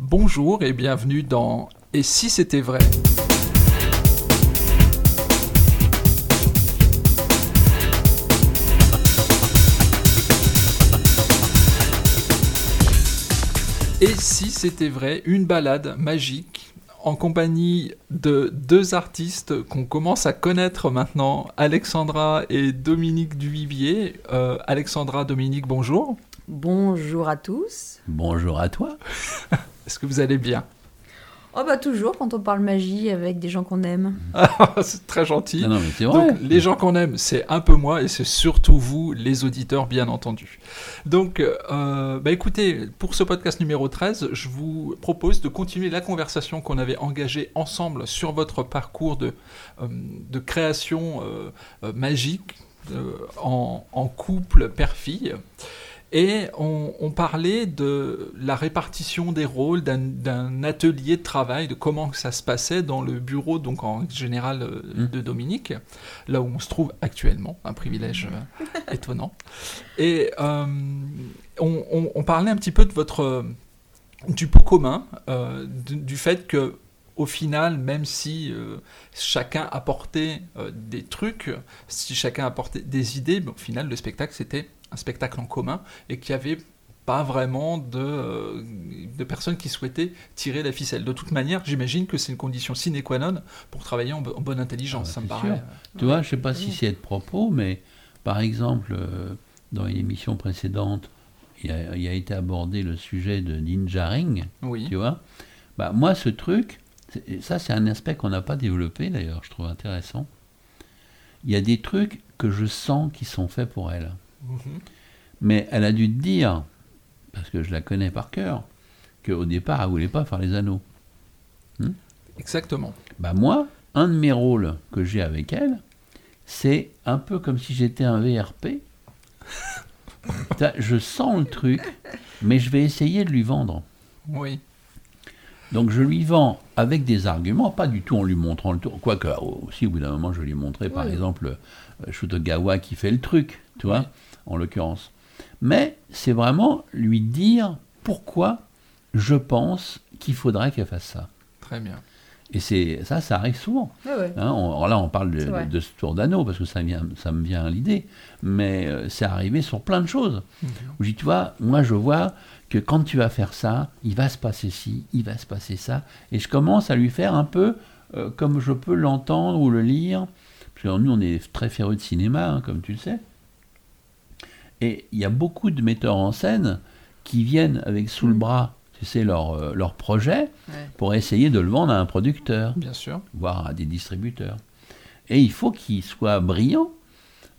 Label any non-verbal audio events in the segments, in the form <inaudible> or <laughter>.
Bonjour et bienvenue dans Et si c'était vrai? Et si c'était vrai, une balade magique en compagnie de deux artistes qu'on commence à connaître maintenant, Alexandra et Dominique Duvivier. Euh, Alexandra, Dominique, bonjour. Bonjour à tous. Bonjour à toi. <laughs> Est-ce que vous allez bien? Oh bah toujours quand on parle magie avec des gens qu'on aime. Ah, <laughs> <laughs> c'est très gentil. Non, non, mais c'est vrai. Donc, les gens qu'on aime, c'est un peu moi et c'est surtout vous, les auditeurs, bien entendu. Donc, euh, bah écoutez, pour ce podcast numéro 13, je vous propose de continuer la conversation qu'on avait engagée ensemble sur votre parcours de, euh, de création euh, magique euh, en, en couple père-fille. Et on, on parlait de la répartition des rôles, d'un- atelier de travail, de comment ça se passait dans le bureau, donc en général euh, Mm. de Dominique, là où on se trouve actuellement, un privilège euh, <laughs> étonnant. Et euh, on, on- on parlait un petit peu de votre du pot commun, euh, du, du fait que au final, même si euh, chacun apportait euh, des trucs, si chacun apportait des idées, au final, le spectacle c'était un spectacle en commun et qu'il n'y avait pas vraiment de, euh, de personnes qui souhaitaient tirer la ficelle. De toute manière, j'imagine que c'est une condition sine qua non pour travailler en, bo- en bonne intelligence. Ah, ça me c'est paraît. sûr. Tu vois, je sais pas si c'est de propos, mais par exemple, euh, dans une émission précédente, il a, il a été abordé le sujet de Ninja Ring, Oui. tu vois. Bah, moi, ce truc, ça, c'est un aspect qu'on n'a pas développé d'ailleurs, je trouve intéressant. Il y a des trucs que je sens qui sont faits pour elle. Mhm. Mais elle a dû te dire, parce que je la connais par cœur, qu'au départ, elle voulait pas faire les anneaux. Exactement. Bah moi, un de mes rôles que j'ai avec elle, c'est un peu comme si j'étais un VRP. <laughs> Je sens le truc, mais je vais essayer de lui vendre. Oui. Donc je lui vends avec des arguments, pas du tout en lui montrant le tour. Quoique, aussi, au bout d'un moment, je lui ai montré, par Oui. exemple, euh, Shutogawa qui fait le truc, tu vois, Oui. en l'occurrence. Mais c'est vraiment lui dire pourquoi je pense qu'il faudrait qu'elle fasse ça. Très bien. Et c'est ça, ça arrive souvent. Ouais. Hein, on- alors là, on parle de, ce tour d'anneau parce que ça, vient, ça me vient à l'idée. Mais euh, c'est arrivé sur plein de choses. Mhm. Où je dis, tu vois, moi je vois que quand tu vas faire ça, il va se passer ci, il va se passer ça. Et je commence à lui faire un peu euh, comme je peux l'entendre ou le lire. Parce que nous, on est très férus de cinéma, hein, comme tu le sais. Et il y a beaucoup de metteurs en scène qui viennent avec sous le Mhm. bras, tu sais, leur, euh, leur projet Ouais. pour essayer de le vendre à un producteur Bien sûr. voire à des distributeurs. Et il faut qu'il soit brillant,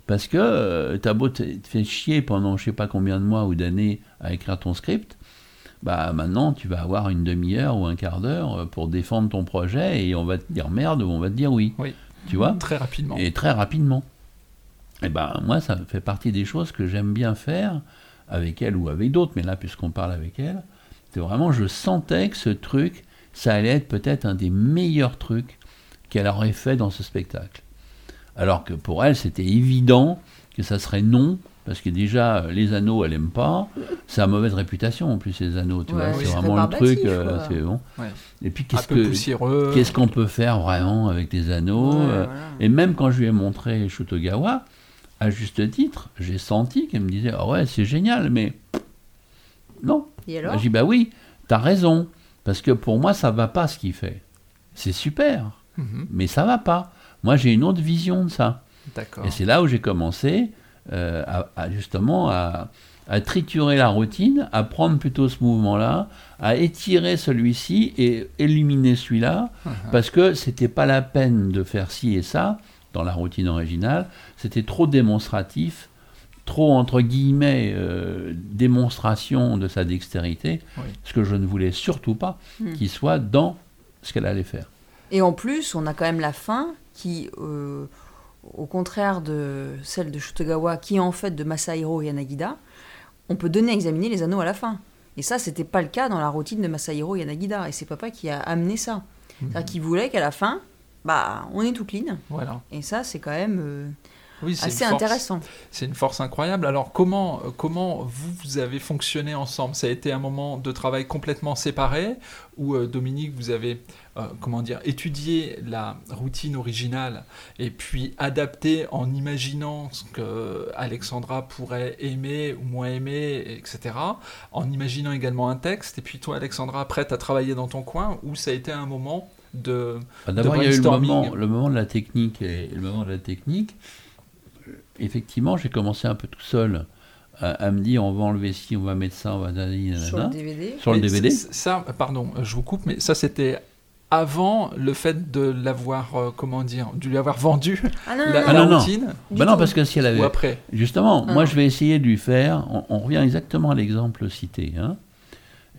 parce que euh, t'as beau te, faire chier pendant je sais pas combien de mois ou d'années à écrire ton script, bah maintenant tu vas avoir une demi-heure ou un quart d'heure euh, pour défendre ton projet et on va te dire merde ou on va te dire oui. Oui. Tu vois? Très rapidement. Et très rapidement. Et ben moi ça fait partie des choses que j'aime bien faire avec elle ou avec d'autres, mais là puisqu'on parle avec elle, c'est vraiment je sentais que ce truc, ça allait être peut-être un des meilleurs trucs qu'elle aurait fait dans ce spectacle. Alors que pour elle, c'était évident que ça serait non, parce que déjà, euh, les anneaux, elle aime pas. Ça a mauvaise réputation en plus, les anneaux, tu Ouais, vois. oui, C'est vraiment le truc. euh, c'est bon. Ouais. Et puis, qu'est-ce que. Qu'est-ce qu'on peut faire vraiment avec des anneaux Ouais, euh. Et même quand je lui ai montré Shutogawa, à juste titre, j'ai senti qu'elle me disait Ah ouais, c'est génial, mais non. Et J'ai alors dit Bah oui, t'as raison, parce que pour moi, ça va pas ce qu'il fait. C'est super, Mhm. mais ça va pas. Moi, j'ai une autre vision de ça. D'accord. Et c'est là où j'ai commencé euh, à, à justement à, à triturer la routine, à prendre plutôt ce mouvement-là, à étirer celui-ci et éliminer celui-là, Mhm. parce que c'était pas la peine de faire ci et ça dans la routine originale, c'était trop démonstratif, trop entre guillemets euh, démonstration de sa dextérité, Oui. ce que je ne voulais surtout pas Hmm. qu'il soit dans ce qu'elle allait faire. Et en plus, on a quand même la fin qui, euh, au contraire de celle de Shutogawa, qui est en fait de Masahiro Yanagida, on peut donner à examiner les anneaux à la fin. Et ça, c'était pas le cas dans la routine de Masahiro Yanagida. Et c'est papa qui a amené ça. Mhm. C'est-à-dire qu'il voulait qu'à la fin, bah, on est tout clean. Voilà. Et ça, c'est quand même. euh, Oui, c'est assez une force. intéressant. C'est une force incroyable. Alors comment, euh, comment vous, vous avez fonctionné ensemble? Ça a été un moment de travail complètement séparé où euh, Dominique, vous avez euh, comment dire, étudié la routine originale et puis adapté en imaginant ce que Alexandra pourrait aimer ou moins aimer, etc. En imaginant également un texte. Et puis toi, Alexandra, prête à travailler dans ton coin où ça a été un moment de... Bah, D'abord, il y a eu le moment, le moment de la technique. Et le moment de la technique, euh, effectivement, j'ai commencé un peu tout seul à, à me dire on va enlever ci, on va mettre ça, on va Sur le. DVD. Sur le Mais DVD. Ça, pardon, je vous coupe, mais ça c'était avant le fait de l'avoir, euh, comment dire, de lui avoir vendu Ah non, la, non, Ah la non, non. routine du Bah non, parce que si elle avait. ou après. Justement, Ah moi non. je vais essayer de lui faire. On, on revient exactement à l'exemple cité. hein.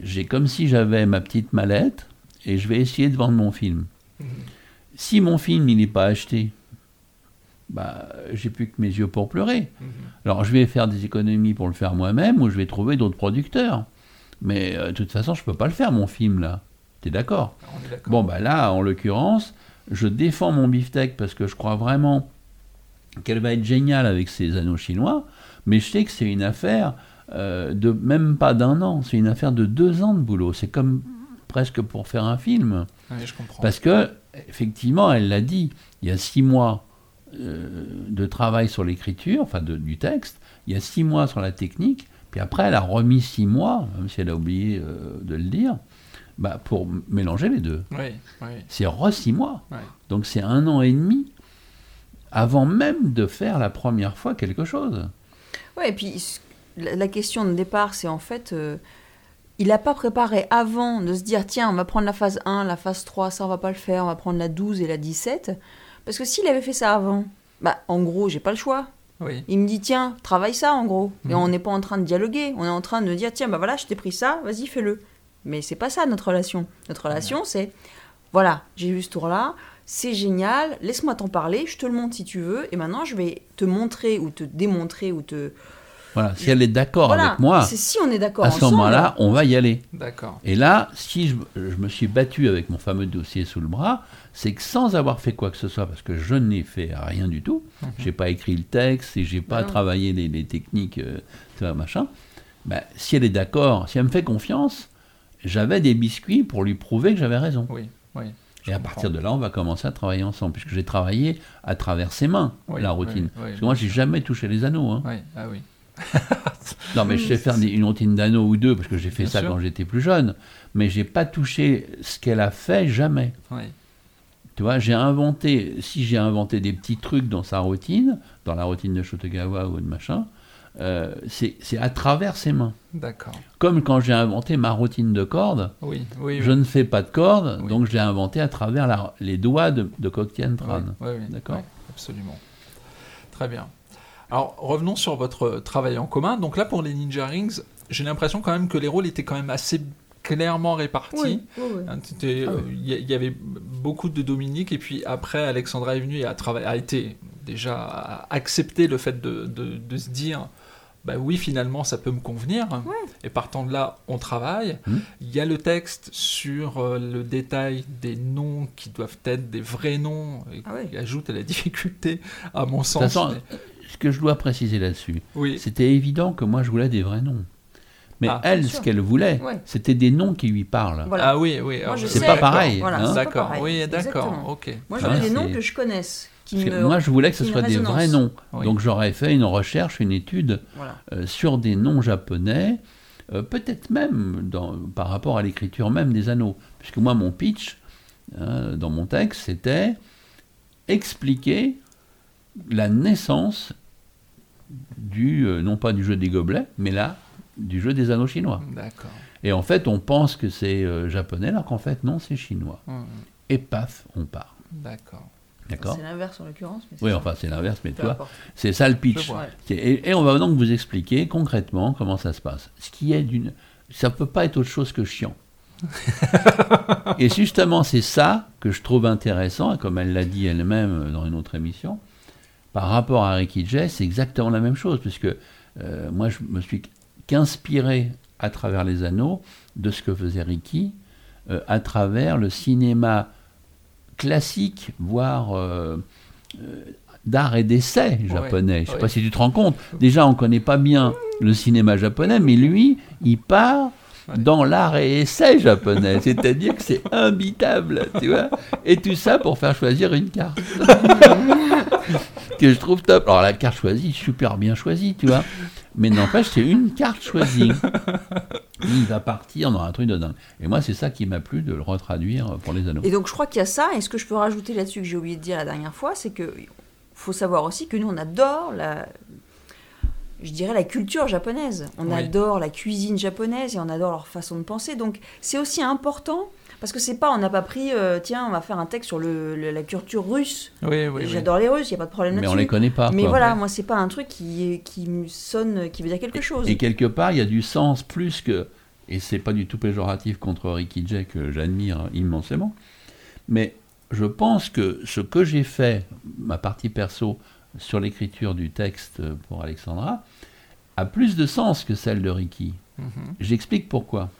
J'ai comme si j'avais ma petite mallette et je vais essayer de vendre mon film. Mhm. Si mon film il n'est pas acheté, bah j'ai plus que mes yeux pour pleurer. Mhm. Alors je vais faire des économies pour le faire moi-même ou je vais trouver d'autres producteurs. Mais euh, de toute façon, je peux pas le faire mon film là. T'es d'accord est d'accord. Bon, bah là, en l'occurrence, je défends mon beefsteak parce que je crois vraiment qu'elle va être géniale avec ces anneaux chinois, mais je sais que c'est une affaire euh, de même pas d'un an, c'est une affaire de deux ans de boulot. C'est comme presque pour faire un film. Ouais, je comprends. Parce que, effectivement, elle l'a dit, il y a six mois de travail sur l'écriture, enfin de- du texte, il y a six mois sur la technique, puis après elle a remis six mois, même si elle a oublié euh, de le dire, bah, pour mélanger les deux. Oui, oui. C'est re six mois. Donc c'est un an et demi avant même de faire la première fois quelque chose. Ouais, et puis la question de départ, c'est en fait, euh, il n'a pas préparé avant de se dire, tiens, on va prendre la phase 1, la phase 3, ça on va pas le faire, on va prendre la 12 et la 17. Parce que s'il avait fait ça avant, bah en gros, j'ai pas le choix. Oui, Il me dit, tiens, travaille ça en gros. Et Mhm. on n'est pas en train de dialoguer, on est en train de dire, tiens, bah voilà, je t'ai pris ça, vas-y, fais-le. Mais c'est pas ça notre relation. Notre relation, c'est, voilà, j'ai vu ce tour-là, c'est génial, laisse-moi t'en parler, je te le montre si tu veux, et maintenant je vais te montrer ou te démontrer ou te. Voilà, si elle est d'accord voilà, avec moi, c'est si on est d'accord à ce moment-là, on va y aller. d'accord. Et là, si je, je me suis battu avec mon fameux dossier sous le bras, c'est que sans avoir fait quoi que ce soit, parce que je n'ai fait rien du tout, Mhm. j'ai pas écrit le texte et j'ai pas Non. travaillé les, les techniques, euh, tu vois, machin. ben, si elle est d'accord, si elle me fait confiance, j'avais des biscuits pour lui prouver que j'avais raison. Oui, oui. je Et à comprends. partir de là, on va commencer à travailler ensemble, puisque j'ai travaillé à travers ses mains, Oui, la routine. oui, oui, Parce que moi, j'ai jamais touché les anneaux. hein. Oui, ah oui. <laughs> Non, mais je sais faire des- une routine d'anneaux ou deux, parce que j'ai fait Bien ça sûr. quand j'étais plus jeune. Mais j'ai pas touché ce qu'elle a fait, jamais. Oui, Tu vois, j'ai inventé, si j'ai inventé des petits trucs dans sa routine, dans la routine de Shotogawa ou de machin, euh, c'est c'est à travers ses mains. d'accord. Comme quand j'ai inventé ma routine de cordes, Oui, oui. je ne fais pas de cordes, Oui. donc je l'ai inventé à travers la- les doigts de, de Oui, Tran. oui, oui, D'accord. absolument. Très bien. Alors, revenons sur votre travail en commun. Donc là, pour les Ninja Rings, j'ai l'impression quand même que les rôles étaient quand même assez clairement répartis. Oui, oui, oui. Hein, Ah. Il y, avait beaucoup de Dominique, et puis après, Alexandra est venue et a, été déjà a accepté le fait de, de- de se dire bah oui, finalement, ça peut me convenir. Et partant de là, on travaille. Mhm. Il y a le texte sur euh, le détail des noms qui doivent être des vrais noms, et Ah oui. qui ajoute à la <laughs> difficulté, à mon De sens. toute façon, mais- ce que je dois préciser là-dessus, oui, c'était évident que moi je voulais des vrais noms. Mais Ah. elle, ce qu'elle voulait, Ouais. c'était des noms qui lui parlent. Voilà. Ah oui, oui. alors, je C'est pas pareil. Voilà, hein. D'accord, oui, d'accord, ok. Moi, je Ah, veux des noms que je connaisse. Qui me... moi, je voulais que ce soit des vrais noms. Oui. Donc j'aurais fait une recherche, une étude Voilà. euh, sur des noms japonais, euh, peut-être même dans- par rapport à l'écriture même des anneaux. Puisque moi, mon pitch, hein, dans mon texte, c'était expliquer la naissance du, euh, non pas du jeu des gobelets, mais là, du jeu des anneaux chinois. D'accord. Et en fait, on pense que c'est euh, japonais, alors qu'en fait, non, c'est chinois. Hum, Et paf, on part. D'accord. D'accord C'est l'inverse en l'occurrence. Oui, ça. enfin, c'est l'inverse, mais tu Peu vois, importe. c'est ça le pitch. Et, et on va donc vous expliquer concrètement comment ça se passe. Ce qui est d'une. Ça peut pas être autre chose que chiant. <laughs> et justement, c'est ça que je trouve intéressant, et comme elle l'a dit elle-même dans une autre émission, par rapport à Ricky Jay, c'est exactement la même chose, puisque euh, moi, je me suis qu'inspiré à travers les anneaux de ce que faisait Ricky, euh, à travers le cinéma classique, voire euh, d'art et d'essai japonais. Je sais ouais. pas si tu te rends compte. Déjà, on connaît pas bien le cinéma japonais, mais lui, il part dans l'art et essai japonais. <laughs> C'est-à-dire que c'est imbitable, tu vois. Et tout ça pour faire choisir une carte. <laughs> que je trouve top. Alors la carte choisie, super bien choisie, tu vois. Mais n'empêche, c'est une carte choisie. Il va partir dans un truc de dingue. Et moi, c'est ça qui m'a plu de le retraduire pour les anneaux. Et donc je crois qu'il y a ça, et ce que je peux rajouter là-dessus que j'ai oublié de dire la dernière fois, c'est que faut savoir aussi que nous on adore la, je dirais la culture japonaise. On Oui. adore la cuisine japonaise et on adore leur façon de penser. Donc c'est aussi important parce que c'est pas, on n'a pas pris, euh, tiens, on va faire un texte sur le, le- la culture russe. Oui, oui, oui. J'adore les Russes, il y a pas de problème Mais là-dessus. on les connaît pas. Mais quoi. voilà, moi c'est pas un truc qui qui me sonne, qui veut dire quelque chose. Et quelque part, il y a du sens plus que. Et c'est pas du tout péjoratif contre Ricky Jay que j'admire immensément. Mais je pense que ce que j'ai fait, ma partie perso, sur l'écriture du texte pour Alexandra, a plus de sens que celle de Ricky. Mhm. J'explique pourquoi.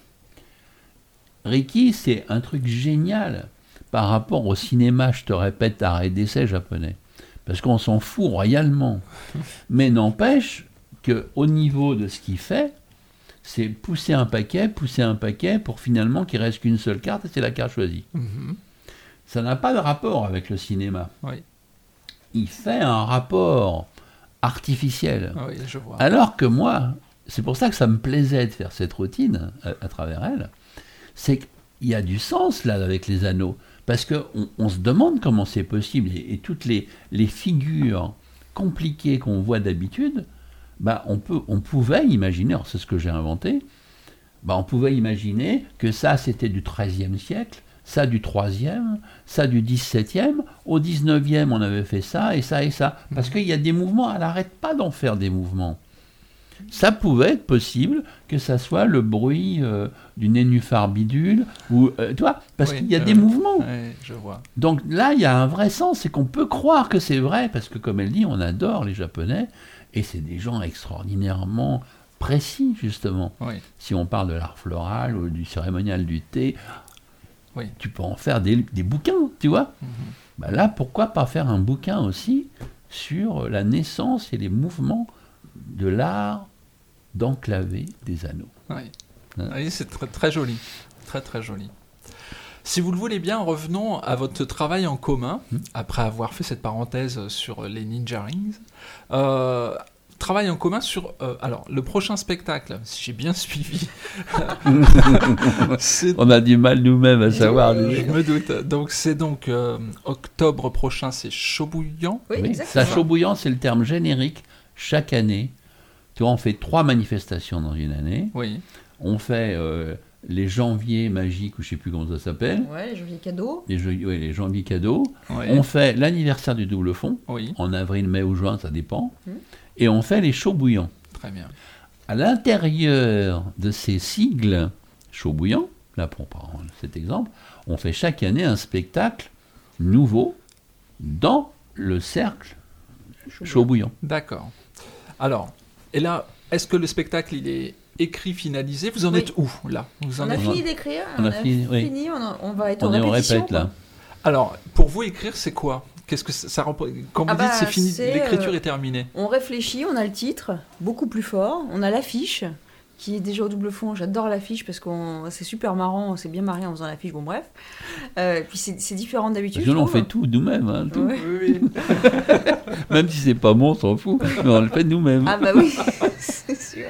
Ricky, c'est un truc génial par rapport au cinéma, je te répète, arrêt d'essai japonais. Parce qu'on s'en fout royalement. <laughs> Mais n'empêche qu'au niveau de ce qu'il fait, c'est pousser un paquet, pousser un paquet pour finalement qu'il reste qu'une seule carte et c'est la carte choisie. Mhm. Ça n'a pas de rapport avec le cinéma. Oui. Il fait un rapport artificiel. Ah Oui, je vois. Alors que moi, c'est pour ça que ça me plaisait de faire cette routine à, à travers elle, c'est qu'il y a du sens là avec les anneaux. Parce qu'on on se demande comment c'est possible. Et, et toutes les, les figures compliquées qu'on voit d'habitude, bah, on, peut, on pouvait imaginer, alors c'est ce que j'ai inventé, bah, on pouvait imaginer que ça c'était du XIIIe siècle, ça du 3e, ça du 17e, au 19e on avait fait ça et ça et ça. Parce qu'il y a des mouvements, elle n'arrête pas d'en faire des mouvements. Ça pouvait être possible que ça soit le bruit euh, du nénuphar bidule, ou, euh, tu vois, parce Oui, qu'il y a euh, des mouvements. Oui, je vois. Donc là, il y a un vrai sens, c'est qu'on peut croire que c'est vrai, parce que comme elle dit, on adore les Japonais, et c'est des gens extraordinairement précis, justement. Oui. Si on parle de l'art floral ou du cérémonial du thé, tu peux en faire des, des bouquins, tu vois. Mhm. Bah là, pourquoi pas faire un bouquin aussi sur la naissance et les mouvements de l'art d'enclaver des anneaux Oui, Hein. Oui, c'est très, très joli. Très, très joli. Si vous le voulez bien, revenons à votre travail en commun, Hmm. après avoir fait cette parenthèse sur les Ninja Rings. Euh, travail en commun sur... euh, alors, le prochain spectacle, si j'ai bien suivi. <laughs> On a du mal nous-mêmes à savoir. Je me doute. Donc, c'est donc euh, octobre prochain, c'est Chaud Bouillant. Oui, Oui, exactement. ça chaud bouillant, c'est le terme générique. Chaque année, tu vois, on fait trois manifestations dans une année. Oui, On fait euh, les janviers magiques, ou je sais plus comment ça s'appelle, Ouais, janvier cadeau. les, jeux- ouais, les janviers cadeaux. oui, On fait l'anniversaire du double fond, oui, en avril, mai ou juin, ça dépend. Mhm. Et on fait les chauds bouillants. très bien. À l'intérieur de ces sigles chauds bouillants, là pour prendre cet exemple, on fait chaque année un spectacle nouveau dans le cercle chaud bouillant. D'accord. Alors, et là, est-ce que le spectacle, il est écrit, finalisé Vous en Oui. êtes où, là Vous en On a êtes... fini d'écrire, On on, a fini, fini, on, a- on va être On en est répète là. Alors, pour vous, écrire, c'est quoi Qu'est-ce que ça, ça Quand vous Ah dites bah, c'est fini, c'est, l'écriture euh, est terminée. On réfléchit, on a le titre, beaucoup plus fort, on a l'affiche, qui est déjà au double fond. J'adore l'affiche parce que c'est super marrant, on s'est bien marré en faisant l'affiche, bon bref. Euh, puis c'est différent d'habitude. Nous, on fait tout nous-mêmes. hein. Ouais. Oui, oui. <laughs> Même si c'est pas bon, on s'en fout. Mais on le fait nous-mêmes. Ah bah oui, <laughs> c'est sûr.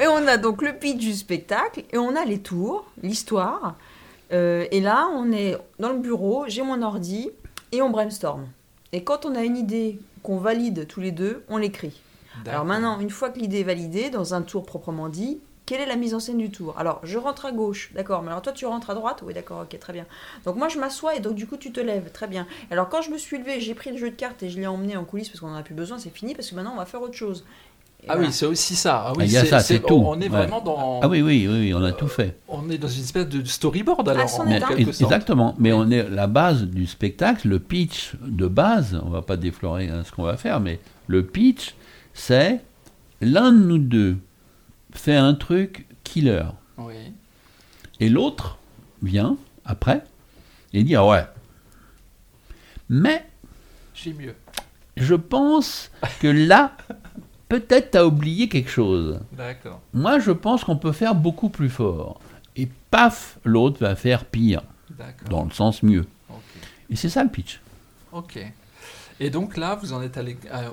Et on a donc le pitch du spectacle, et on a les tours, l'histoire. Euh, et là, on est dans le bureau, j'ai mon ordi, et on brainstorm. Et quand on a une idée qu'on valide tous les deux, on l'écrit. Alors maintenant, une fois que l'idée est validée, dans un tour proprement dit, quelle est la mise en scène du tour? Alors, je rentre à gauche, d'accord, mais alors toi tu rentres à droite? Oui, d'accord, ok, très bien. Donc moi je m'assois et donc du coup tu te lèves, très bien. Alors quand je me suis levée, j'ai pris le jeu de cartes et je l'ai emmené en coulisses parce qu'on en a plus besoin, c'est fini parce que maintenant on va faire autre chose. Et Ah voilà. oui, c'est aussi ça. Ah oui, Ah, il y a ça, c'est tout. On est Ouais. vraiment dans. Ah oui, oui, oui, oui, on a tout fait. On est dans une espèce de storyboard alors, en. Exactement. Mais Oui. on est la base du spectacle, le pitch de base, on va pas déflorer hein, ce qu'on va faire, mais le pitch, c'est l'un de nous deux fait un truc killer. Oui. Et l'autre vient après et dit ah ouais. Mais J'ai mieux. Je pense que là, peut-être t'as oublié quelque chose. D'accord. Moi, je pense qu'on peut faire beaucoup plus fort. Et paf, l'autre va faire pire, D'accord. dans le sens mieux. Et c'est ça le pitch. Ok. Et donc là, vous en êtes allé à-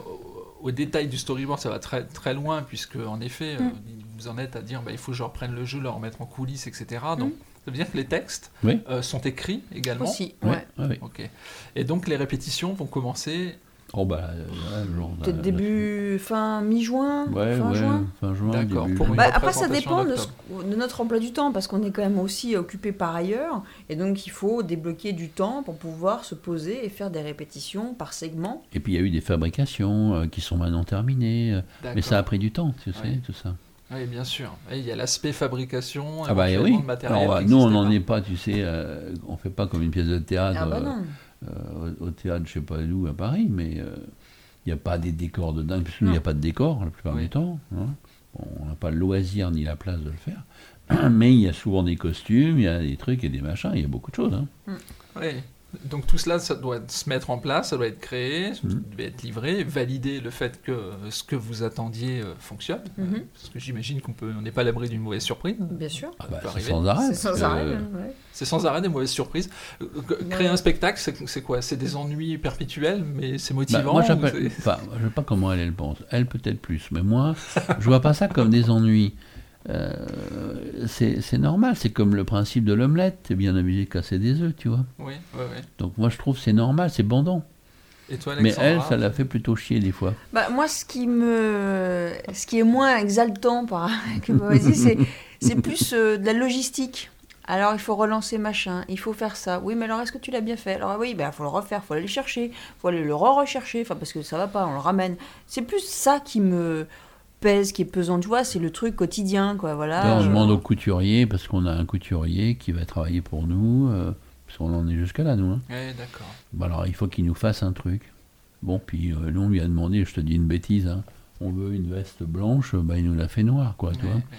au, détail du storyboard, ça va très, très loin, puisque en effet, euh, Mm. vous en êtes à dire bah, il faut que je reprenne le jeu, le remettre en coulisses, etc. Donc, Mm. ça veut dire que les textes Oui. euh, sont écrits également. Aussi, Ouais, ouais. ouais, ouais. Ok. Et donc les répétitions vont commencer. Oh bah, euh, ouais, Peut-être de- début, fin, mi-juin, Ouais, fin ouais, juin. fin juin. D'accord, début pour juin. une Bah, après, ça dépend de, d'octobre. ce- de notre emploi du temps, parce qu'on est quand même aussi occupé par ailleurs, et donc il faut débloquer du temps pour pouvoir se poser et faire des répétitions par segment. Et puis il y a eu des fabrications euh, qui sont maintenant terminées. euh, mais ça a pris du temps, tu sais, Ouais. tout ça. Oui, bien sûr. Et il y a l'aspect fabrication. Ah bah oui. matériel Alors, bah, nous, on n'en est pas, tu sais, euh, on fait pas comme une pièce de théâtre Ah bah euh, non. Euh, au, au théâtre, je sais pas où, à Paris, mais euh, il n'y a pas des décors de dingue, puisque nous, il n'y a pas de décor la plupart Oui. du temps. hein. Bon, on n'a pas le loisir ni la place de le faire. <clears throat> Mais il y a souvent des costumes, il y a des trucs et des machins, il y a beaucoup de choses. hein. Oui. Donc tout cela, ça doit se mettre en place, ça doit être créé, ça Mhm. doit être livré, valider le fait que ce que vous attendiez euh, fonctionne. Mhm. Euh, Parce que j'imagine qu'on peut, on n'est pas à l'abri d'une mauvaise surprise. Bien sûr. Ah bah, c'est sans arrêt. C'est sans parce arrêt. que- hein, ouais. C'est sans arrêt des mauvaises surprises. Euh, Créer Ouais. un spectacle, c'est quoi? C'est des ennuis perpétuels, mais c'est Bah, motivant. moi, Enfin, je sais pas comment elle, elle pense. Elle, peut-être plus. Mais moi, je vois pas ça comme des ennuis. Euh, c'est c'est normal. C'est comme le principe de l'omelette. T'es bien amusé de casser des œufs, tu vois. Oui, oui, oui. Donc, moi, je trouve que c'est normal, c'est bandant. Et toi, Mais elle, ça l'a fait plutôt chier des fois. Bah, moi, ce qui me, ce qui est moins exaltant par que c'est, c'est plus euh, de la logistique. Alors, il faut relancer machin, il faut faire ça. Oui, mais alors, est-ce que tu l'as bien fait? Alors, oui, il faut le refaire, il faut aller le chercher, il faut aller le re-rechercher, enfin, parce que ça va pas, on le ramène. C'est plus ça qui me pèse, qui est pesant, tu vois, c'est le truc quotidien, quoi, voilà. D'ailleurs, on Euh, demande au couturier, parce qu'on a un couturier qui va travailler pour nous, euh, parce qu'on en est jusqu'à là, nous. hein. Oui, d'accord. Bon, alors, il faut qu'il nous fasse un truc. Bon, puis euh, nous, on lui a demandé, je te dis une bêtise, hein, on veut une veste blanche, bah, il nous l'a fait noire, quoi, tu Oui, vois. oui.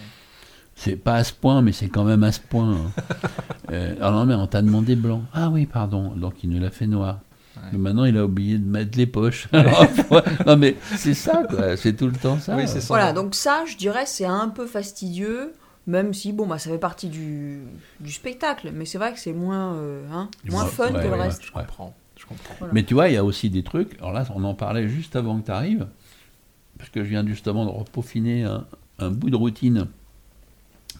C'est pas à ce point, mais c'est quand même à ce point. hein. <laughs> Euh, alors non, mais on t'a demandé blanc. Ah oui, pardon. Donc il nous l'a fait noir. Ouais. Mais maintenant, il a oublié de mettre les poches. <laughs> Alors, non, mais c'est ça, quoi. C'est tout le temps ça. Oui, c'est ça. Voilà, donc ça, je dirais, c'est un peu fastidieux, même si, bon, bah, ça fait partie du, du spectacle, mais c'est vrai que c'est moins, euh, hein, moins fun ouais, que le ouais, reste. Je comprends. Je comprends. Mais tu vois, il y a aussi des trucs. Alors là, on en parlait juste avant que tu arrives. Parce que je viens justement de repaufiner un, un bout de routine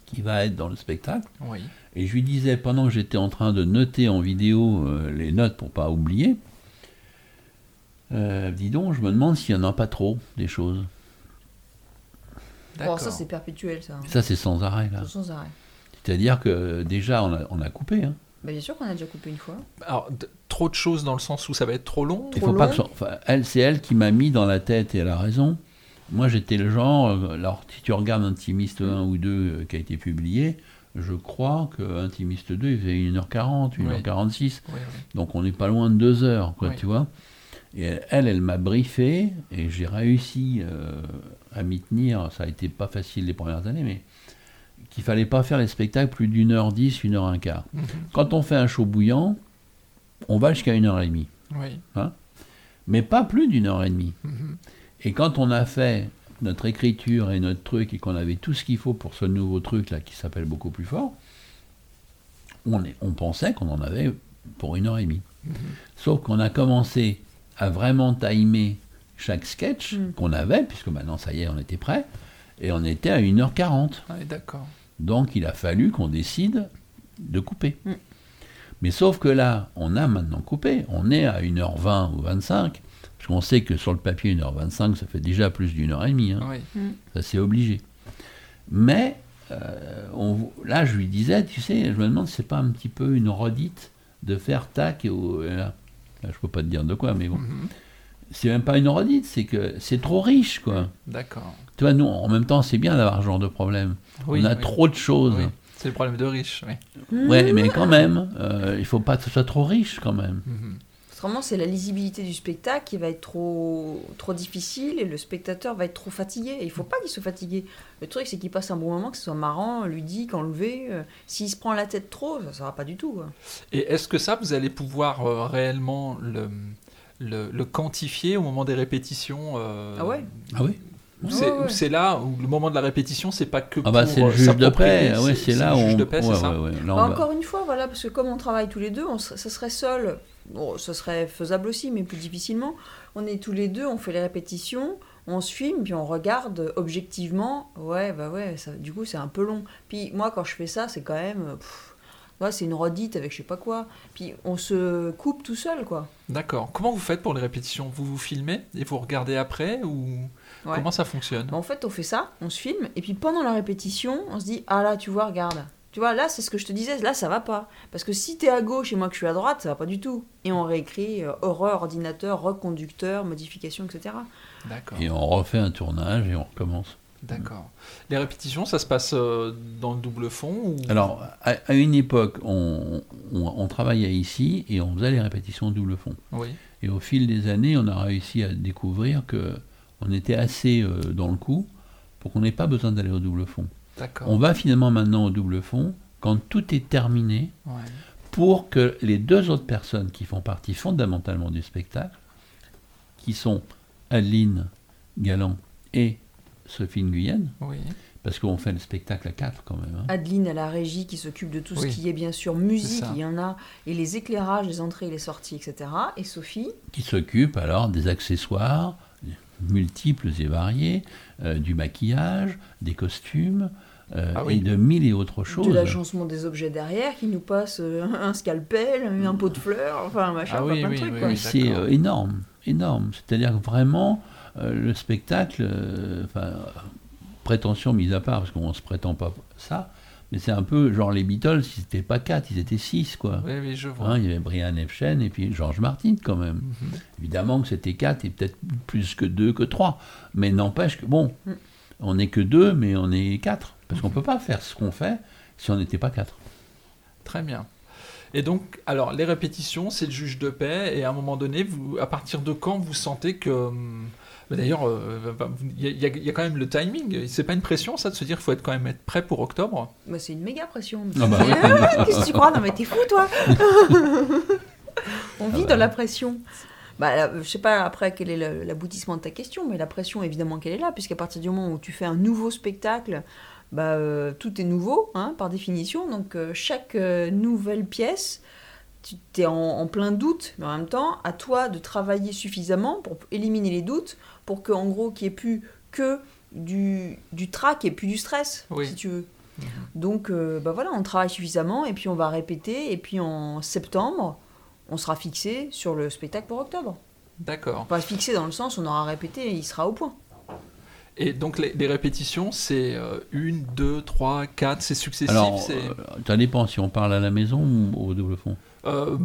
qui va être dans le spectacle. Oui. Et je lui disais, pendant que j'étais en train de noter en vidéo euh, les notes pour pas oublier, euh, dis donc, je me demande s'il n'y en a pas trop, des choses. D'accord. Alors ça, c'est perpétuel, ça. hein. Ça, c'est sans arrêt, là. C'est sans arrêt. C'est-à-dire que déjà, on a, on a coupé. Hein. Bah, bien sûr qu'on a déjà coupé une fois. Alors, d- trop de choses dans le sens où ça va être trop long? Il faut pas long. que ça- enfin, elle, c'est elle qui m'a mis dans la tête, et elle a raison. Moi, j'étais le genre, euh, alors si tu regardes Intimiste 1 ou 2 euh, qui a été publié, je crois que Intimiste 2, il fait 1h40, 1h46. Oui, oui. Donc on n'est pas loin de 2 heures, quoi, tu vois. Et elle, elle m'a briefé, et j'ai réussi euh, à m'y tenir. Ça a été pas facile les premières années, mais qu'il fallait pas faire les spectacles plus d'une heure dix, une heure un quart. Mhm. Quand on fait un show bouillant, on va jusqu'à une heure et demie, Oui. mais pas plus d'une heure et demie. Mhm. Et quand on a fait notre écriture et notre truc et qu'on avait tout ce qu'il faut pour ce nouveau truc là qui s'appelle beaucoup plus fort, on, est, on pensait qu'on en avait pour une heure et demie. Mhm. Sauf qu'on a commencé à vraiment timer chaque sketch Mm. qu'on avait, puisque maintenant ça y est, on était prêt, et on était à 1h40. Ouais, d'accord. Donc il a fallu qu'on décide de couper. Mm. Mais sauf que là, on a maintenant coupé, on est à 1h20 ou 25, parce qu'on sait que sur le papier 1h25, ça fait déjà plus d'une heure et demie, hein. Oui. ça c'est obligé. Mais euh, on- là, je lui disais, tu sais, je me demande si c'est pas un petit peu une redite de faire tac, et, au- et là, là, je peux pas te dire de quoi, mais bon, Mhm. c'est même pas une redite, c'est que c'est trop riche, quoi. D'accord. Tu vois, nous, en même temps, c'est bien d'avoir ce genre de problème. Oui, on a oui. trop de choses. Oui. C'est le problème de riche. Oui. Ouais, mais quand même, euh, il faut pas que ce soit trop riche quand même. Mhm. Autrement, c'est la lisibilité du spectacle qui va être trop, trop difficile et le spectateur va être trop fatigué. Et il faut pas qu'il soit fatigué. Le truc, c'est qu'il passe un bon moment, que ce soit marrant, ludique, enlevé. Euh, S'il se prend la tête trop, ça ne va pas du tout. quoi. Et est-ce que ça, vous allez pouvoir euh, réellement le, le, le quantifier au moment des répétitions euh, Ah ouais Ah oui Ou Ouais, c'est ouais. là où le moment de la répétition, c'est pas que Ah bah pour c'est le juge de paix, ah ouais, c'est là le où juge on... de paix, ouais, ça là, on Bah, va- encore une fois, voilà, parce que comme on travaille tous les deux, on, ça serait seul. Bon, ça serait faisable aussi, mais plus difficilement. On est tous les deux, on fait les répétitions, on se filme, puis on regarde objectivement. Ouais, bah ouais, ça, du coup, c'est un peu long. Puis moi, quand je fais ça, c'est quand même. pff, ouais, c'est une redite avec je sais pas quoi. Puis on se coupe tout seul, quoi. D'accord. Comment vous faites pour les répétitions? Vous vous filmez et vous regardez après ou Ouais. comment ça fonctionne? Bah, en fait, on fait ça, on se filme, et puis pendant la répétition, on se dit Ah là, tu vois, regarde. Tu vois, là, c'est ce que je te disais, là, ça va pas. Parce que si t'es à gauche et moi que je suis à droite, ça va pas du tout. Et on réécrit euh, horreur, ordinateur, reconducteur, modification, etc. D'accord. Et on refait un tournage et on recommence. D'accord. Les répétitions, ça se passe euh, dans le double fond ou... Alors, à, à une époque, on, on- on travaillait ici et on faisait les répétitions double fond. Oui. Et au fil des années, on a réussi à découvrir que on était assez euh, dans le coup pour qu'on n'ait pas besoin d'aller au double fond. On va finalement maintenant au double fond quand tout est terminé Ouais. pour que les deux autres personnes qui font partie fondamentalement du spectacle, qui sont Adeline Galland et Sophie Nguyen, Oui. parce qu'on fait le spectacle à quatre quand même. hein. Adeline à la régie qui s'occupe de tout Oui. ce qui est bien sûr musique, il y en a, et les éclairages, les entrées et les sorties, etc. Et Sophie, qui s'occupe alors des accessoires multiples et variés, euh, du maquillage, des costumes euh, Ah oui. et de mille et autres choses. de l'agencement des objets derrière, qui nous passe euh, un scalpel, un pot de fleurs, enfin un machin, Ah oui, plein de oui, trucs. oui, quoi. oui. C'est euh, énorme, énorme. C'est-à-dire que vraiment, euh, le spectacle, prétention mise à part, parce qu'on ne se prétend pas ça, mais c'est un peu genre les Beatles, ils n'étaient pas quatre, ils étaient six, quoi. Oui, oui, je vois. Hein, il y avait Brian Epstein et puis George Martin quand même. Mhm. Évidemment que c'était quatre et peut-être plus que deux que trois. Mais n'empêche que, bon, Mm. on n'est que deux, mais on est quatre. Parce qu'on ne peut pas faire ce qu'on fait si on n'était pas quatre. Très bien. Et donc, alors, les répétitions, c'est le juge de paix, et à un moment donné, vous, à partir de quand vous sentez que... hum, bah D'ailleurs, euh, bah, il y, a- y y quand même le timing. C'est pas une pression, ça, de se dire qu'il faut être quand même être prêt pour octobre Bah, c'est une méga pression. Ah bah. <laughs> Ah, Qu'est-ce que tu crois? Non mais t'es fou toi <laughs> On vit Ah bah. dans la pression. Bah, là, je sais pas après quel est l'aboutissement de ta question, mais la pression évidemment qu'elle est là, puisqu'à partir du moment où tu fais un nouveau spectacle, bah, euh, tout est nouveau hein, par définition. Donc euh, chaque euh, nouvelle pièce, tu es en, en plein doute, mais en même temps, à toi de travailler suffisamment pour éliminer les doutes, pour que en gros qu'il n'y ait plus que du, du trac et plus du stress, Oui. si tu veux. Mhm. Donc, euh, bah voilà, on travaille suffisamment et puis on va répéter. Et puis en septembre, on sera fixé sur le spectacle pour octobre. D'accord. Pas fixé dans le sens, on aura répété et il sera au point. Et donc, les, les répétitions, c'est euh, une, deux, trois, quatre, c'est successif Alors, euh, ça dépend si on parle à la maison ou au double fond? Euh,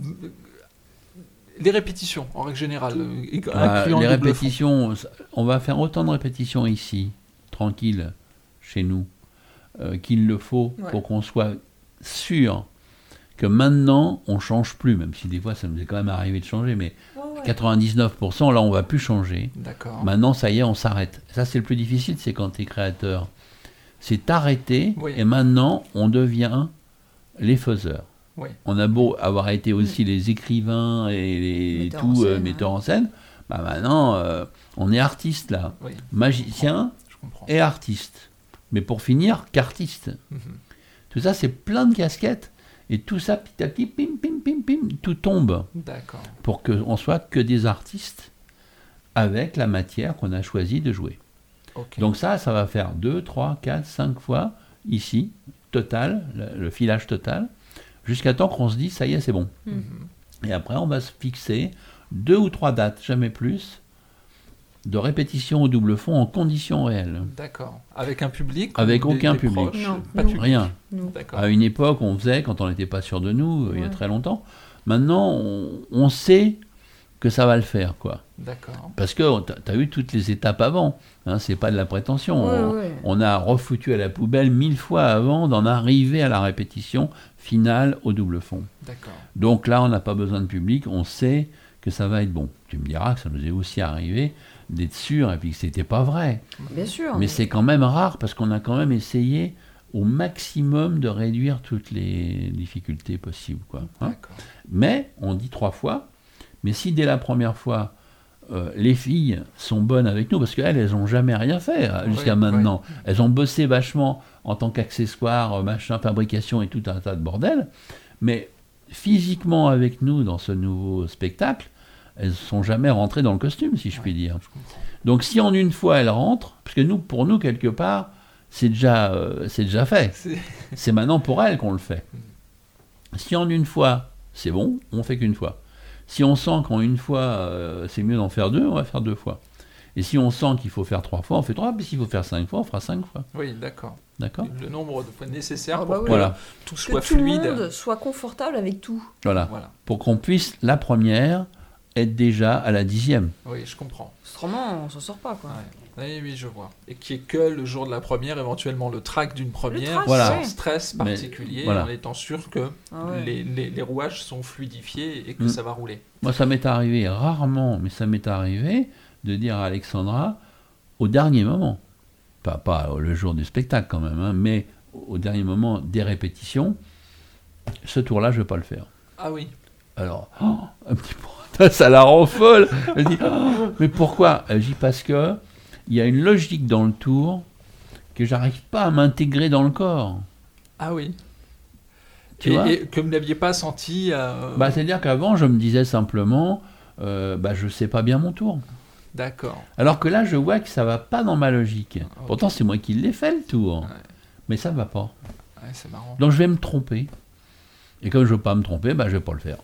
les répétitions, en règle générale, euh, Ah, incluant les répétitions, on va faire autant de répétitions ici, tranquille, chez nous, euh, qu'il le faut Ouais. pour qu'on soit sûr que maintenant on change plus, même si des fois ça nous est quand même arrivé de changer, mais 99% là on va plus changer. D'accord. Maintenant ça y est, on s'arrête. Ça c'est le plus difficile, c'est quand tu es créateur. C'est arrêter Oui. et maintenant on devient les faiseurs. Oui. On a beau avoir été aussi les écrivains et les Metteurs en tout euh, scène, metteurs en scène, bah maintenant euh, on est artiste là, Oui, magicien je comprends. et artiste. Mais pour finir, qu'artiste. Mhm. Tout ça c'est plein de casquettes et tout ça petit à petit, pim pim pim pim, tout tombe D'accord. pour qu'on soit que des artistes avec la matière qu'on a choisi de jouer. Donc ça, ça va faire 2, 3, 4, 5 fois ici, total, le, le filage total, jusqu'à temps qu'on se dise, ça y est, c'est bon. Mhm. Et après, on va se fixer deux ou trois dates, jamais plus, de répétition au double fond en conditions réelles. D'accord. Avec un public Avec des- aucun des public. proches Non, Pas. Rien. À une époque, on faisait quand on n'était pas sûr de nous, il y a très longtemps. Maintenant, on, on sait que ça va le faire, quoi. D'accord. Parce que tu as eu toutes les étapes avant. Hein, c'est pas de la prétention. Ouais, on, ouais. on a refoutu à la poubelle mille fois avant d'en arriver à la répétition finale au double fond. D'accord. Donc là, on n'a pas besoin de public. On sait que ça va être bon. Tu me diras que ça nous est aussi arrivé d'être sûr et puis que c'était pas vrai. Bien sûr. Mais c'est quand même rare parce qu'on a quand même essayé au maximum de réduire toutes les difficultés possibles. Quoi, hein. Mais on dit trois fois Mais si dès la première fois, euh, les filles sont bonnes avec nous, parce qu'elles, elles n'ont jamais rien fait euh, jusqu'à Oui, maintenant. Elles ont bossé vachement en tant qu'accessoire, euh, machin, fabrication et tout un tas de bordel. Mais physiquement avec nous dans ce nouveau spectacle, elles ne sont jamais rentrées dans le costume, si je puis dire. Je. Donc si en une fois elles rentrent, parce que nous, pour nous, quelque part, c'est déjà, euh, c'est déjà fait. <laughs> C'est- C'est maintenant pour elles qu'on le fait. Si en une fois, c'est bon, on fait qu'une fois. Si on sent qu'en une fois, euh, c'est mieux d'en faire deux, on va faire deux fois. Et si on sent qu'il faut faire trois fois, on fait trois. Puis s'il faut faire cinq fois, on fera cinq fois. Oui, d'accord. D'accord Le nombre de fois nécessaire Ah pour bah oui. que Voilà. tout Que soit tout le fluide. monde soit confortable avec tout. Voilà. Voilà. Pour qu'on puisse, la première, être déjà à la dixième. Oui, je comprends. Autrement, on s'en sort pas, quoi. Ouais. Oui, oui, je vois. Et qui est que le jour de la première, éventuellement le track d'une première, track, Voilà. sans stress Mais- particulier, voilà. en étant sûr que Ah ouais. les, les- les rouages sont fluidifiés et que Mm. ça va rouler. Moi, ça m'est arrivé rarement, mais ça m'est arrivé de dire à Alexandra, au dernier moment, pas, pas le jour du spectacle quand même, hein, mais au dernier moment des répétitions, ce tour-là, je ne vais pas le faire. Ah oui. Alors, oh, un petit <laughs> peu, ça la rend folle. Elle dit, Oh, mais pourquoi? Elle dit parce que il y a une logique dans le tour que j'arrive pas à m'intégrer dans le corps. Ah oui. Tu et, vois et que vous n'aviez pas senti. euh, Bah, C'est-à-dire qu'avant, je me disais simplement, euh, bah, je sais pas bien mon tour. D'accord. Alors que là, je vois que ça va pas dans ma logique. Pourtant, c'est moi qui l'ai fait le tour. Ouais. Mais ça va pas. Ouais, c'est marrant. Donc je vais me tromper. Et comme je veux pas me tromper, bah, je vais pas le faire.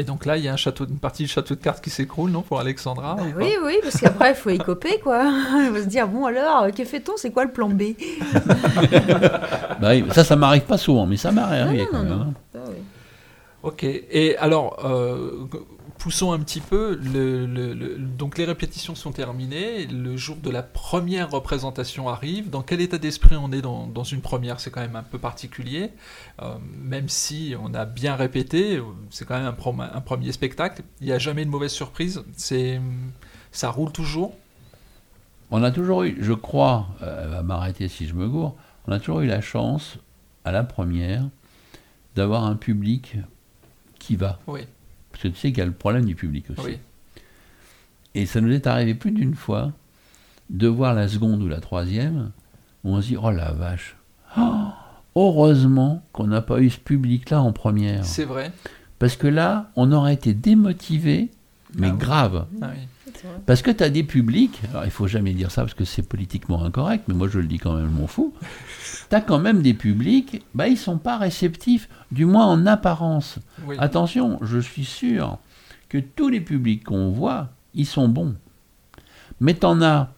Et donc là, il y a un château, une partie du château de cartes qui s'écroule, non, pour Alexandra Bah oui, oui, parce qu'après, il faut y coper, quoi. Il faut se dire, bon, alors, que fait-on? C'est quoi le plan B? <laughs> Bah ça, ça m'arrive pas souvent, mais ça m'arrive Non, arrivé non, quand non, même. non. hein. Ah oui. Ok. Et alors, euh, poussons un petit peu. Le, le- le- donc les répétitions sont terminées. Le jour de la première représentation arrive. Dans quel état d'esprit on est dans, dans une première? C'est quand même un peu particulier. Euh, même si on a bien répété, c'est quand même un, premier spectacle. Il n'y a jamais de mauvaise surprise. C'est, ça roule toujours. On a toujours eu, je crois, euh, elle va m'arrêter si je me gourre, on a toujours eu la chance, à la première, d'avoir un public qui va. Oui. Parce que tu sais qu'il y a le problème du public aussi. Oui. Et ça nous est arrivé plus d'une fois de voir la seconde ou la troisième, où on se dit, oh la vache, Oh, heureusement qu'on n'a pas eu ce public-là en première. C'est vrai. Parce que là, on aurait été démotivé, mais Ah oui. grave. Ah oui. Parce que tu as des publics, alors il faut jamais dire ça parce que c'est politiquement incorrect, mais moi je le dis quand même, je m'en fous. Tu as quand même des publics, bah, ils sont pas réceptifs, du moins en apparence. Oui. Attention, je suis sûr que tous les publics qu'on voit, ils sont bons. Mais t'en as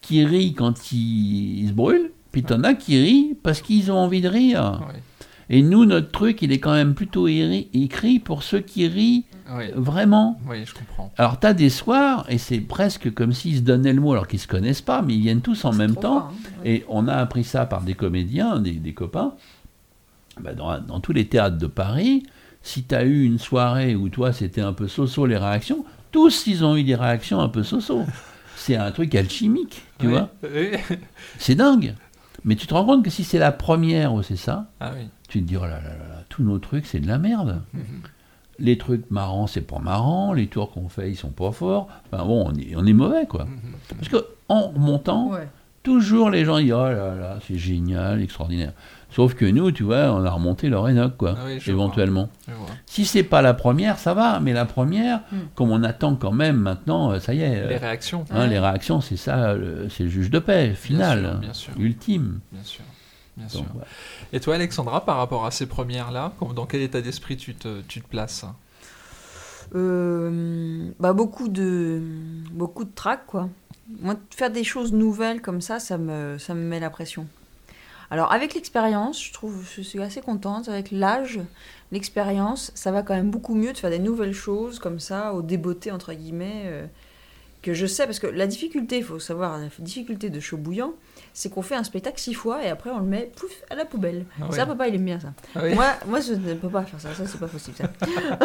qui rient quand ils, ils se brûlent, puis t'en as qui rient parce qu'ils ont envie de rire. Oui. Et nous, notre truc, il est quand même plutôt écrit pour ceux qui rient Oui. vraiment. Oui, je comprends. Alors, tu as des soirs, et c'est presque comme s'ils se donnaient le mot, alors qu'ils se connaissent pas, mais ils viennent tous en même temps. hein. Et on a appris ça par des comédiens, des, des copains. Bah, dans, dans tous les théâtres de Paris, si tu as eu une soirée où toi, c'était un peu so-so les réactions, tous, ils ont eu des réactions un peu so-so. C'est un truc alchimique, tu Oui. vois. Oui. C'est dingue. Mais tu te rends compte que si c'est la première où c'est ça, Ah oui. Tu te dis, oh là là là tous nos trucs, c'est de la merde. Mhm. Les trucs marrants, c'est pas marrant. Les tours qu'on fait, ils sont pas forts. Enfin bon, on est, on est mauvais, quoi. Mhm. Parce que en remontant, Ouais. toujours les gens disent, oh là là, c'est génial, extraordinaire. Sauf que nous, tu vois, on a remonté leur Enoch, quoi, Ah oui, éventuellement. Si c'est pas la première, ça va. Mais la première, Mm. comme on attend quand même maintenant, euh, ça y est. Les euh, réactions. hein, les réactions, c'est ça, c'est le juge de paix, final, sûr, bien sûr. ultime. Bien sûr. Bien Donc, sûr. voilà. Et toi, Alexandra, par rapport à ces premières-là, dans quel état d'esprit tu te, tu te places? Euh, bah beaucoup de beaucoup de trac quoi. Moi faire des choses nouvelles comme ça ça me ça me met la pression. Alors avec l'expérience, je trouve je suis assez contente avec l'âge, l'expérience, ça va quand même beaucoup mieux de faire des nouvelles choses comme ça au débeauté entre guillemets euh, que je sais parce que la difficulté, il faut savoir la difficulté de chaud bouillant, c'est qu'on fait un spectacle six fois et après on le met pouf à la poubelle. Ah Ça papa il aime bien ça. Ah oui. Moi, moi, je ne peux pas faire ça, ça c'est pas possible. Ça. <laughs>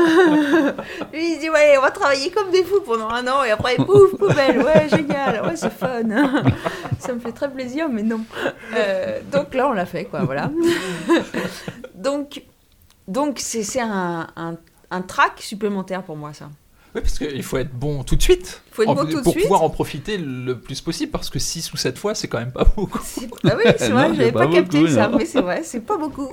Lui, il dit ouais, on va travailler comme des fous pendant un an et après pouf poubelle, ouais génial, ouais c'est fun. <laughs> ça me fait très plaisir, mais non. Euh, donc là, on l'a fait quoi, voilà. <laughs> donc, donc c'est un, un, un trac supplémentaire pour moi, ça. Oui, parce qu'il faut être bon tout de suite. Il faut être En- bon tout de pour suite. pouvoir en profiter le plus possible, parce que 6 ou 7 fois, c'est quand même pas beaucoup. <laughs> Ah oui, c'est vrai, j'avais pas, pas capté beaucoup, ça, non. mais c'est vrai, c'est pas beaucoup.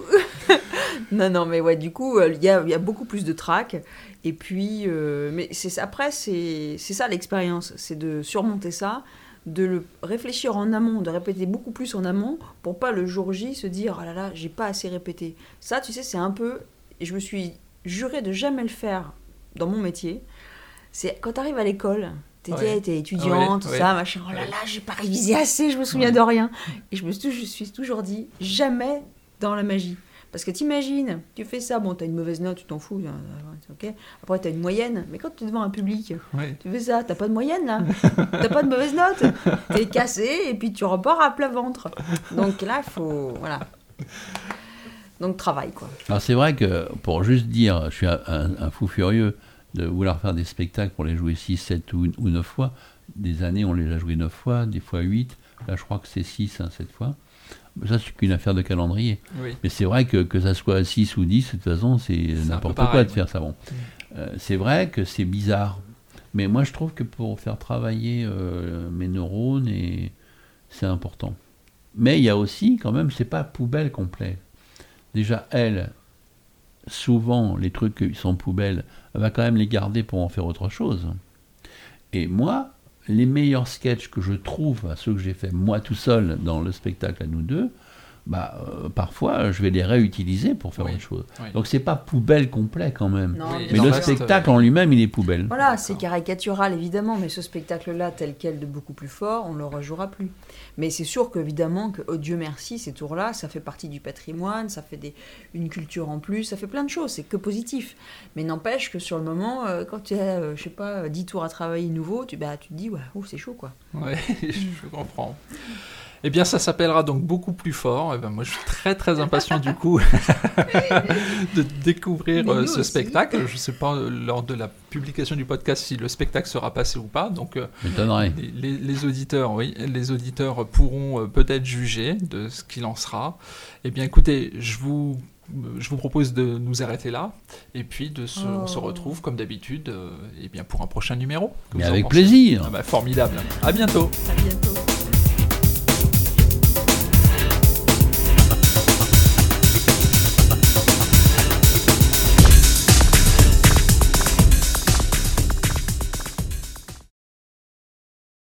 <laughs> non, non, mais ouais, du coup, euh, il y, a, il y a beaucoup plus de trac. Et puis, euh, mais c'est après, c'est ça l'expérience, c'est de surmonter ça, de le réfléchir en amont, de répéter beaucoup plus en amont, pour pas le jour J se dire, ah là là, j'ai pas assez répété. Ça, tu sais, c'est un peu, je me suis juré de jamais le faire dans mon métier, c'est quand tu arrives à l'école, t'étais Ouais. étudiante, Ouais, tout ouais. ça, machin, oh là là, j'ai pas révisé assez, je me souviens Ouais. de rien. Et je me suis, je suis toujours dit, jamais dans la magie. Parce que t'imagines, tu fais ça, bon, t'as une mauvaise note, tu t'en fous, euh, ok. Après, t'as une moyenne, mais quand tu es devant un public, Ouais. tu fais ça, t'as pas de moyenne là, <laughs> t'as pas de mauvaise note, t'es cassé et puis tu repars à plat ventre. Donc là, il faut. Voilà. Donc travail, quoi. Alors c'est vrai que pour juste dire, je suis un, un- un fou furieux de vouloir faire des spectacles pour les jouer 6, 7 ou, ou 9 fois. Des années, on les a joués 9 fois, des fois 8. Là, je crois que c'est 6 hein, cette fois. Mais Ça, c'est qu'une affaire de calendrier. Oui. Mais c'est vrai que que ça soit 6 ou 10, de toute façon, c'est n'importe quoi de faire ça. Bon. Euh, c'est vrai que c'est bizarre. Mais moi, je trouve que pour faire travailler euh, mes neurones, et c'est important. Mais il y a aussi, quand même, c'est pas poubelle complet. Déjà, elle, souvent, les trucs qui sont poubelles, elle va quand même les garder pour en faire autre chose. Et moi, les meilleurs sketchs que je trouve, ceux que j'ai fait moi tout seul dans le spectacle à nous deux, bah, euh, parfois, je vais les réutiliser pour faire Oui. autre chose. Oui. Donc, c'est pas poubelle complet quand même. Non, Mais le reste, spectacle euh, en lui-même, il est poubelle. Voilà, c'est caricatural évidemment, mais ce spectacle-là, tel quel de beaucoup plus fort, on ne le rejouera plus. Mais c'est sûr qu'évidemment, que, oh Dieu merci, ces tours-là, ça fait partie du patrimoine, ça fait des, une culture en plus, ça fait plein de choses, c'est que positif. Mais n'empêche que sur le moment, euh, quand tu as, euh, je sais pas, 10 tours à travailler nouveau, tu, bah, tu te dis, ouais, oh, c'est chaud quoi. Ouais, <laughs> je comprends. Eh bien, ça s'appellera donc beaucoup plus fort. Eh ben, moi, je suis très très impatient du coup <laughs> de découvrir euh, ce aussi. spectacle. Je ne sais pas euh, lors de la publication du podcast si le spectacle sera passé ou pas. Donc, euh, les, les- les auditeurs, oui, les auditeurs pourront euh, peut-être juger de ce qu'il en sera. Eh bien, écoutez, je vous je vous propose de nous arrêter là et puis de se, on se Oh. retrouve comme d'habitude euh, eh bien pour un prochain numéro. Mais avec plaisir. Ah bah, formidable. À bientôt. À bientôt.